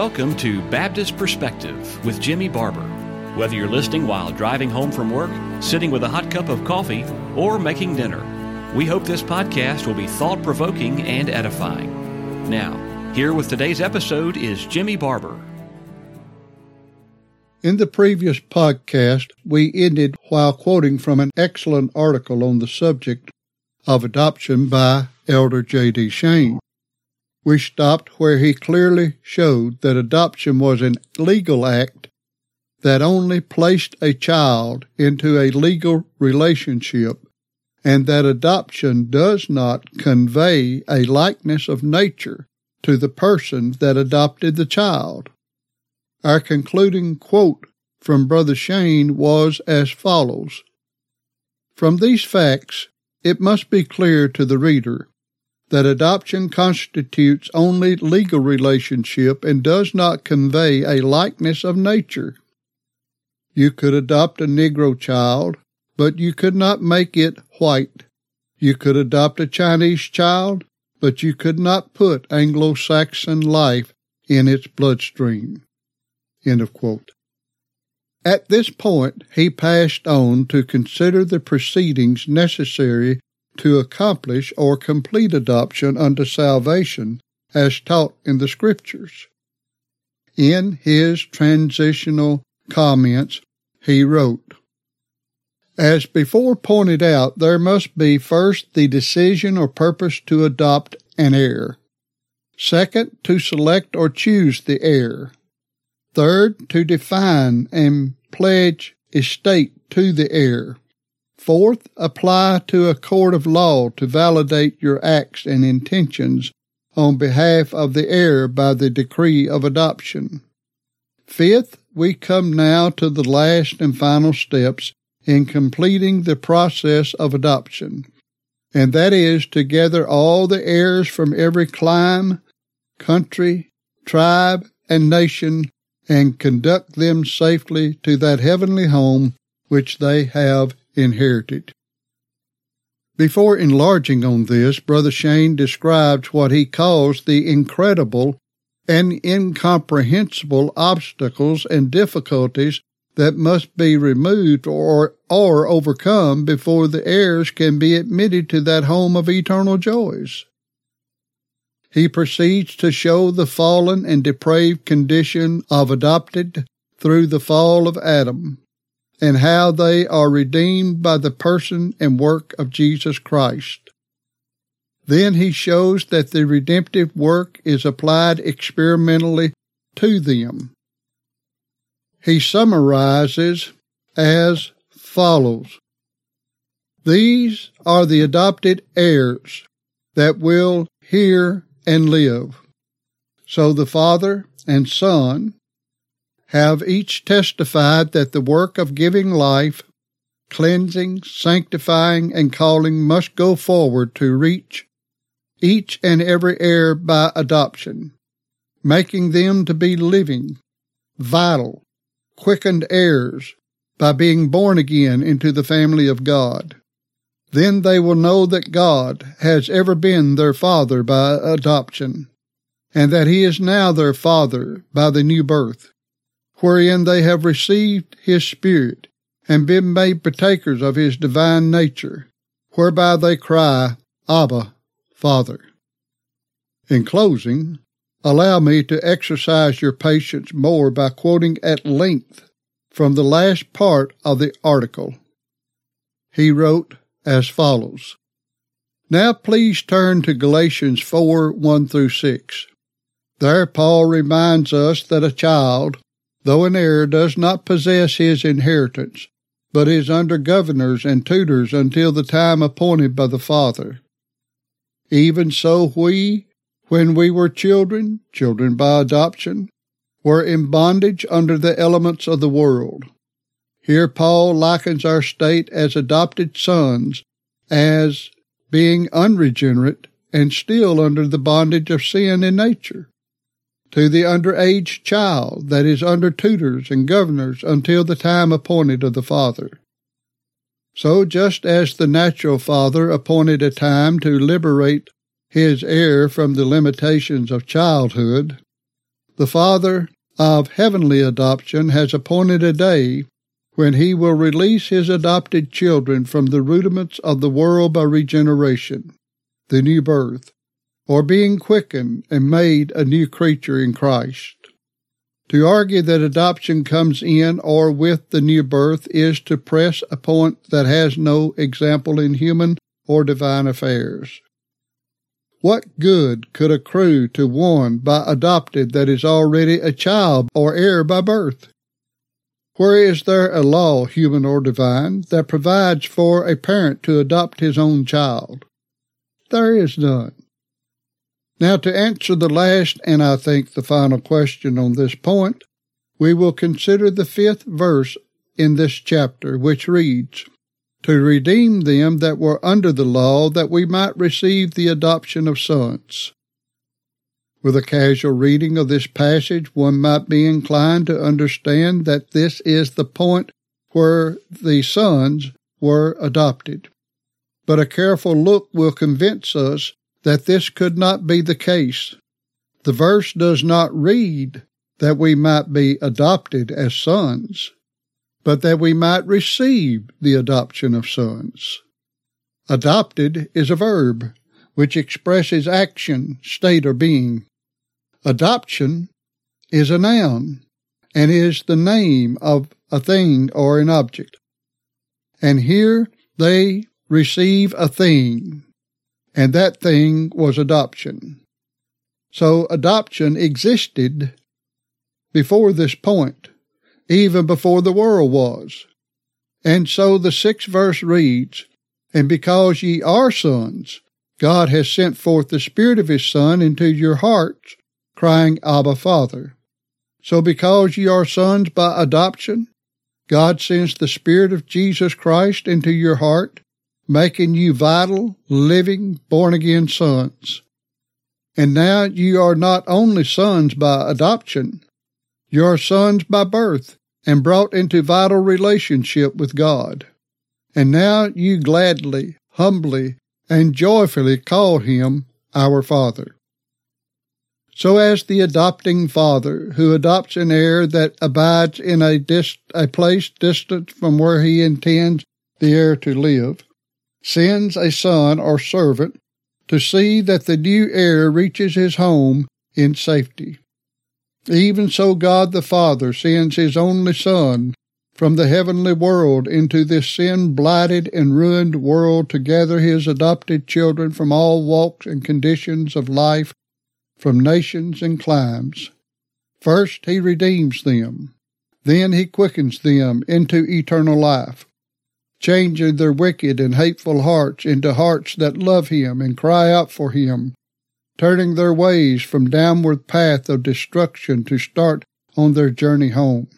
welcome to Baptist Perspective with Jimmy Barber. Whether you're listening while driving home from work, sitting with a hot cup of coffee, or making dinner, we hope this podcast will be thought provoking and edifying. Now, here with today's episode is Jimmy Barber. In the previous podcast, we ended while quoting from an excellent article on the subject of adoption by Elder J.D. Shane. We stopped where he clearly showed that adoption was a legal act that only placed a child into a legal relationship and that adoption does not convey a likeness of nature to the person that adopted the child. Our concluding quote from Brother Shane was as follows From these facts, it must be clear to the reader that adoption constitutes only legal relationship and does not convey a likeness of nature. You could adopt a Negro child, but you could not make it white. You could adopt a Chinese child, but you could not put Anglo-Saxon life in its bloodstream. At this point, he passed on to consider the proceedings necessary to accomplish or complete adoption unto salvation as taught in the Scriptures. In his transitional comments, he wrote, As before pointed out, there must be first the decision or purpose to adopt an heir. Second, to select or choose the heir. Third, to define and pledge estate to the heir. Fourth, apply to a court of law to validate your acts and intentions on behalf of the heir by the decree of adoption. Fifth, we come now to the last and final steps in completing the process of adoption, and that is to gather all the heirs from every clime, country, tribe, and nation and conduct them safely to that heavenly home which they have inherited. Before enlarging on this, Brother Shane describes what he calls the incredible and incomprehensible obstacles and difficulties that must be removed or, or overcome before the heirs can be admitted to that home of eternal joys. He proceeds to show the fallen and depraved condition of adopted through the fall of Adam and how they are redeemed by the person and work of Jesus Christ. Then he shows that the redemptive work is applied experimentally to them. He summarizes as follows. These are the adopted heirs that will hear and live. So the Father and Son have each testified that the work of giving life, cleansing, sanctifying, and calling must go forward to reach each and every heir by adoption, making them to be living, vital, quickened heirs by being born again into the family of God. Then they will know that God has ever been their Father by adoption, and that He is now their Father by the new birth wherein they have received his Spirit and been made partakers of his divine nature, whereby they cry, Abba, Father. In closing, allow me to exercise your patience more by quoting at length from the last part of the article. He wrote as follows. Now please turn to Galatians 4, 1 through 6. There Paul reminds us that a child though an heir does not possess his inheritance, but is under governors and tutors until the time appointed by the Father. Even so we, when we were children, children by adoption, were in bondage under the elements of the world. Here Paul likens our state as adopted sons as being unregenerate and still under the bondage of sin in nature to the underage child that is under tutors and governors until the time appointed of the father. So just as the natural father appointed a time to liberate his heir from the limitations of childhood, The Father of heavenly adoption has appointed a day when he will release his adopted children from the rudiments of the world by regeneration, the new birth, or being quickened and made a new creature in Christ. To argue that adoption comes in or with the new birth is to press a point that has no example in human or divine affairs. What good could accrue to one by adopted that is already a child or heir by birth? Where is there a law, human or divine, that provides for a parent to adopt his own child? There is none. Now, to answer the last and I think the final question on this point, we will consider the fifth verse in this chapter, which reads, To redeem them that were under the law, that we might receive the adoption of sons. With a casual reading of this passage, one might be inclined to understand that this is the point where the sons were adopted. But a careful look will convince us that this could not be the case. The verse does not read that we might be adopted as sons, but that we might receive the adoption of sons. Adopted is a verb which expresses action, state, or being. Adoption is a noun and is the name of a thing or an object. And here they receive a thing and that thing was adoption. So adoption existed before this point, even before the world was. And so the sixth verse reads, And because ye are sons, God has sent forth the Spirit of His Son into your hearts, crying, Abba, Father. So because ye are sons by adoption, God sends the Spirit of Jesus Christ into your heart, making you vital, living, born again sons. And now you are not only sons by adoption, you are sons by birth and brought into vital relationship with God. And now you gladly, humbly, and joyfully call him our Father. So as the adopting father who adopts an heir that abides in a, dist- a place distant from where he intends the heir to live, sends a son or servant to see that the new heir reaches his home in safety. Even so, God the Father sends his only Son from the heavenly world into this sin blighted and ruined world to gather his adopted children from all walks and conditions of life, from nations and climes. First, he redeems them. Then he quickens them into eternal life changing their wicked and hateful hearts into hearts that love him and cry out for him, turning their ways from downward path of destruction to start on their journey home.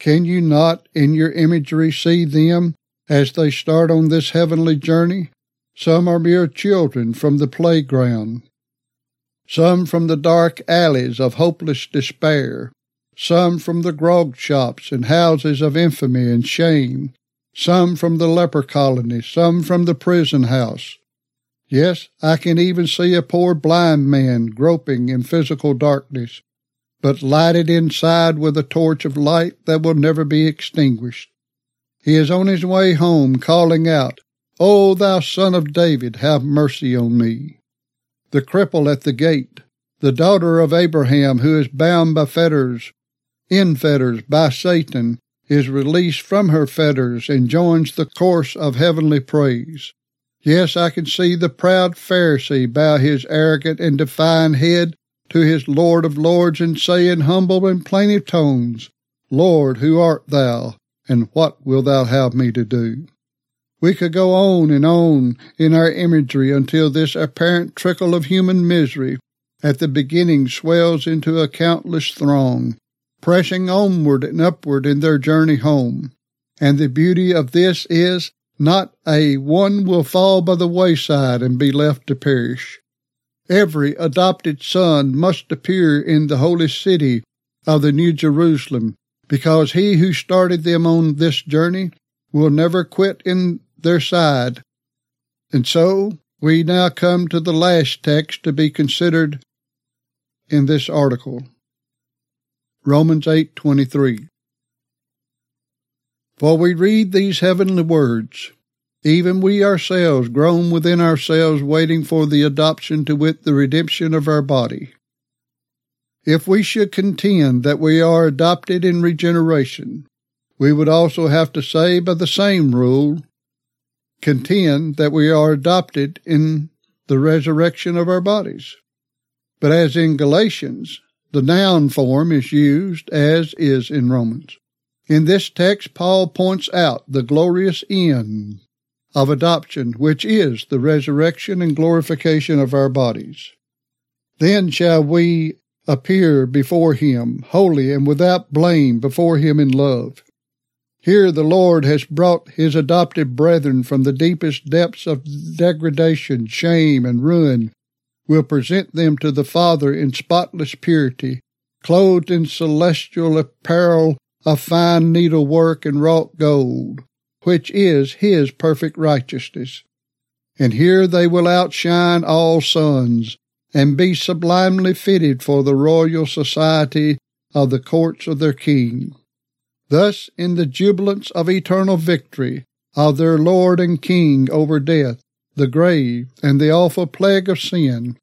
Can you not in your imagery see them as they start on this heavenly journey? Some are mere children from the playground, some from the dark alleys of hopeless despair, some from the grog shops and houses of infamy and shame, some from the leper colony, some from the prison house. Yes, I can even see a poor blind man groping in physical darkness, but lighted inside with a torch of light that will never be extinguished. He is on his way home calling out, O thou son of David, have mercy on me. The cripple at the gate, the daughter of Abraham who is bound by fetters, in fetters by Satan, is released from her fetters and joins the course of heavenly praise. Yes, I can see the proud Pharisee bow his arrogant and defiant head to his Lord of Lords and say in humble and plaintive tones, Lord, who art thou, and what wilt thou have me to do? We could go on and on in our imagery until this apparent trickle of human misery at the beginning swells into a countless throng, pressing onward and upward in their journey home. And the beauty of this is not a one will fall by the wayside and be left to perish. Every adopted son must appear in the holy city of the New Jerusalem, because he who started them on this journey will never quit in their side. And so we now come to the last text to be considered in this article. Romans 8:23. For we read these heavenly words, even we ourselves groan within ourselves waiting for the adoption to wit the redemption of our body. If we should contend that we are adopted in regeneration, we would also have to say by the same rule, contend that we are adopted in the resurrection of our bodies. But as in Galatians, the noun form is used as is in Romans. In this text, Paul points out the glorious end of adoption, which is the resurrection and glorification of our bodies. Then shall we appear before him, holy and without blame before him in love. Here the Lord has brought his adopted brethren from the deepest depths of degradation, shame, and ruin, will present them to the Father in spotless purity, clothed in celestial apparel of fine needlework and wrought gold, which is his perfect righteousness. And here they will outshine all suns, and be sublimely fitted for the royal society of the courts of their King. Thus, in the jubilance of eternal victory of their Lord and King over death, the grave, and the awful plague of sin,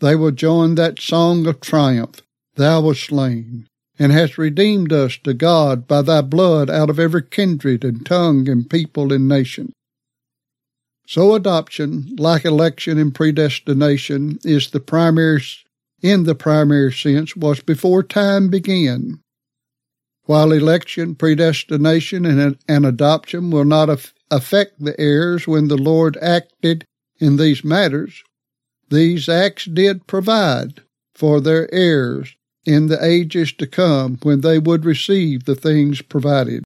they will join that song of triumph, Thou wast slain, and hast redeemed us to God by thy blood out of every kindred and tongue and people and nation. So adoption, like election and predestination, is the primary, in the primary sense, was before time began. While election, predestination, and, and adoption will not af- affect the heirs when the Lord acted in these matters, these acts did provide for their heirs in the ages to come when they would receive the things provided.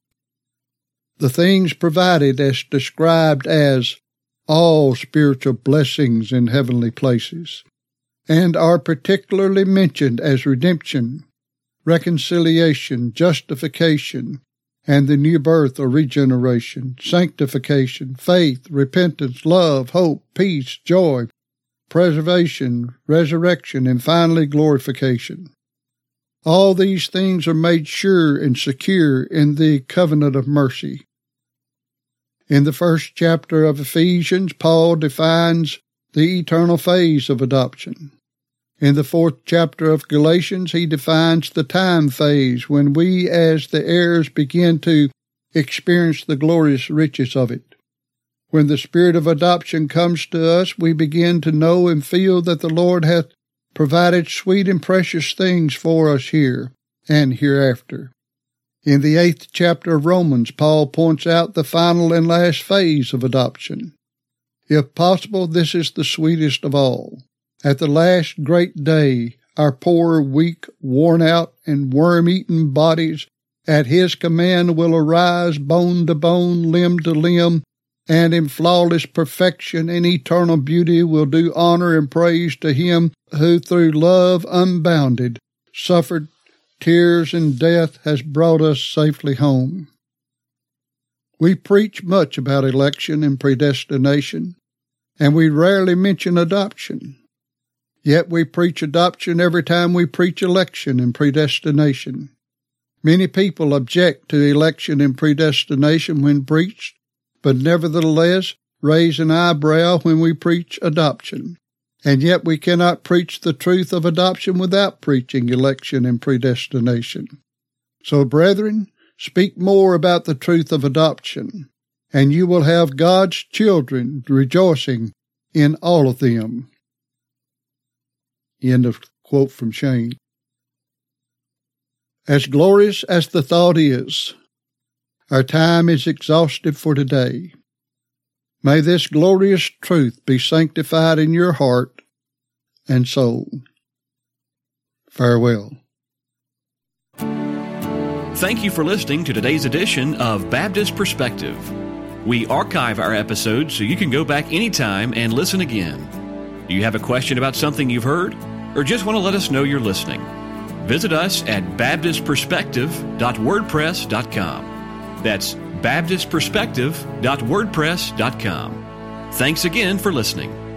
The things provided as described as all spiritual blessings in heavenly places, and are particularly mentioned as redemption, reconciliation, justification, and the new birth or regeneration, sanctification, faith, repentance, love, hope, peace, joy, preservation, resurrection, and finally glorification. All these things are made sure and secure in the covenant of mercy. In the first chapter of Ephesians, Paul defines the eternal phase of adoption. In the fourth chapter of Galatians, he defines the time phase when we, as the heirs, begin to experience the glorious riches of it. When the spirit of adoption comes to us, we begin to know and feel that the Lord hath provided sweet and precious things for us here and hereafter. In the eighth chapter of Romans, Paul points out the final and last phase of adoption. If possible, this is the sweetest of all. At the last great day, our poor, weak, worn out, and worm eaten bodies at his command will arise bone to bone, limb to limb, and in flawless perfection and eternal beauty will do honor and praise to him who through love unbounded suffered tears and death has brought us safely home. We preach much about election and predestination, and we rarely mention adoption. Yet we preach adoption every time we preach election and predestination. Many people object to election and predestination when preached but nevertheless raise an eyebrow when we preach adoption. And yet we cannot preach the truth of adoption without preaching election and predestination. So, brethren, speak more about the truth of adoption, and you will have God's children rejoicing in all of them. End of quote from Shane. As glorious as the thought is, our time is exhausted for today. May this glorious truth be sanctified in your heart and soul. Farewell. Thank you for listening to today's edition of Baptist Perspective. We archive our episodes so you can go back anytime and listen again. Do you have a question about something you've heard? Or just want to let us know you're listening? Visit us at baptistperspective.wordpress.com. That's baptistperspective.wordpress.com. Thanks again for listening.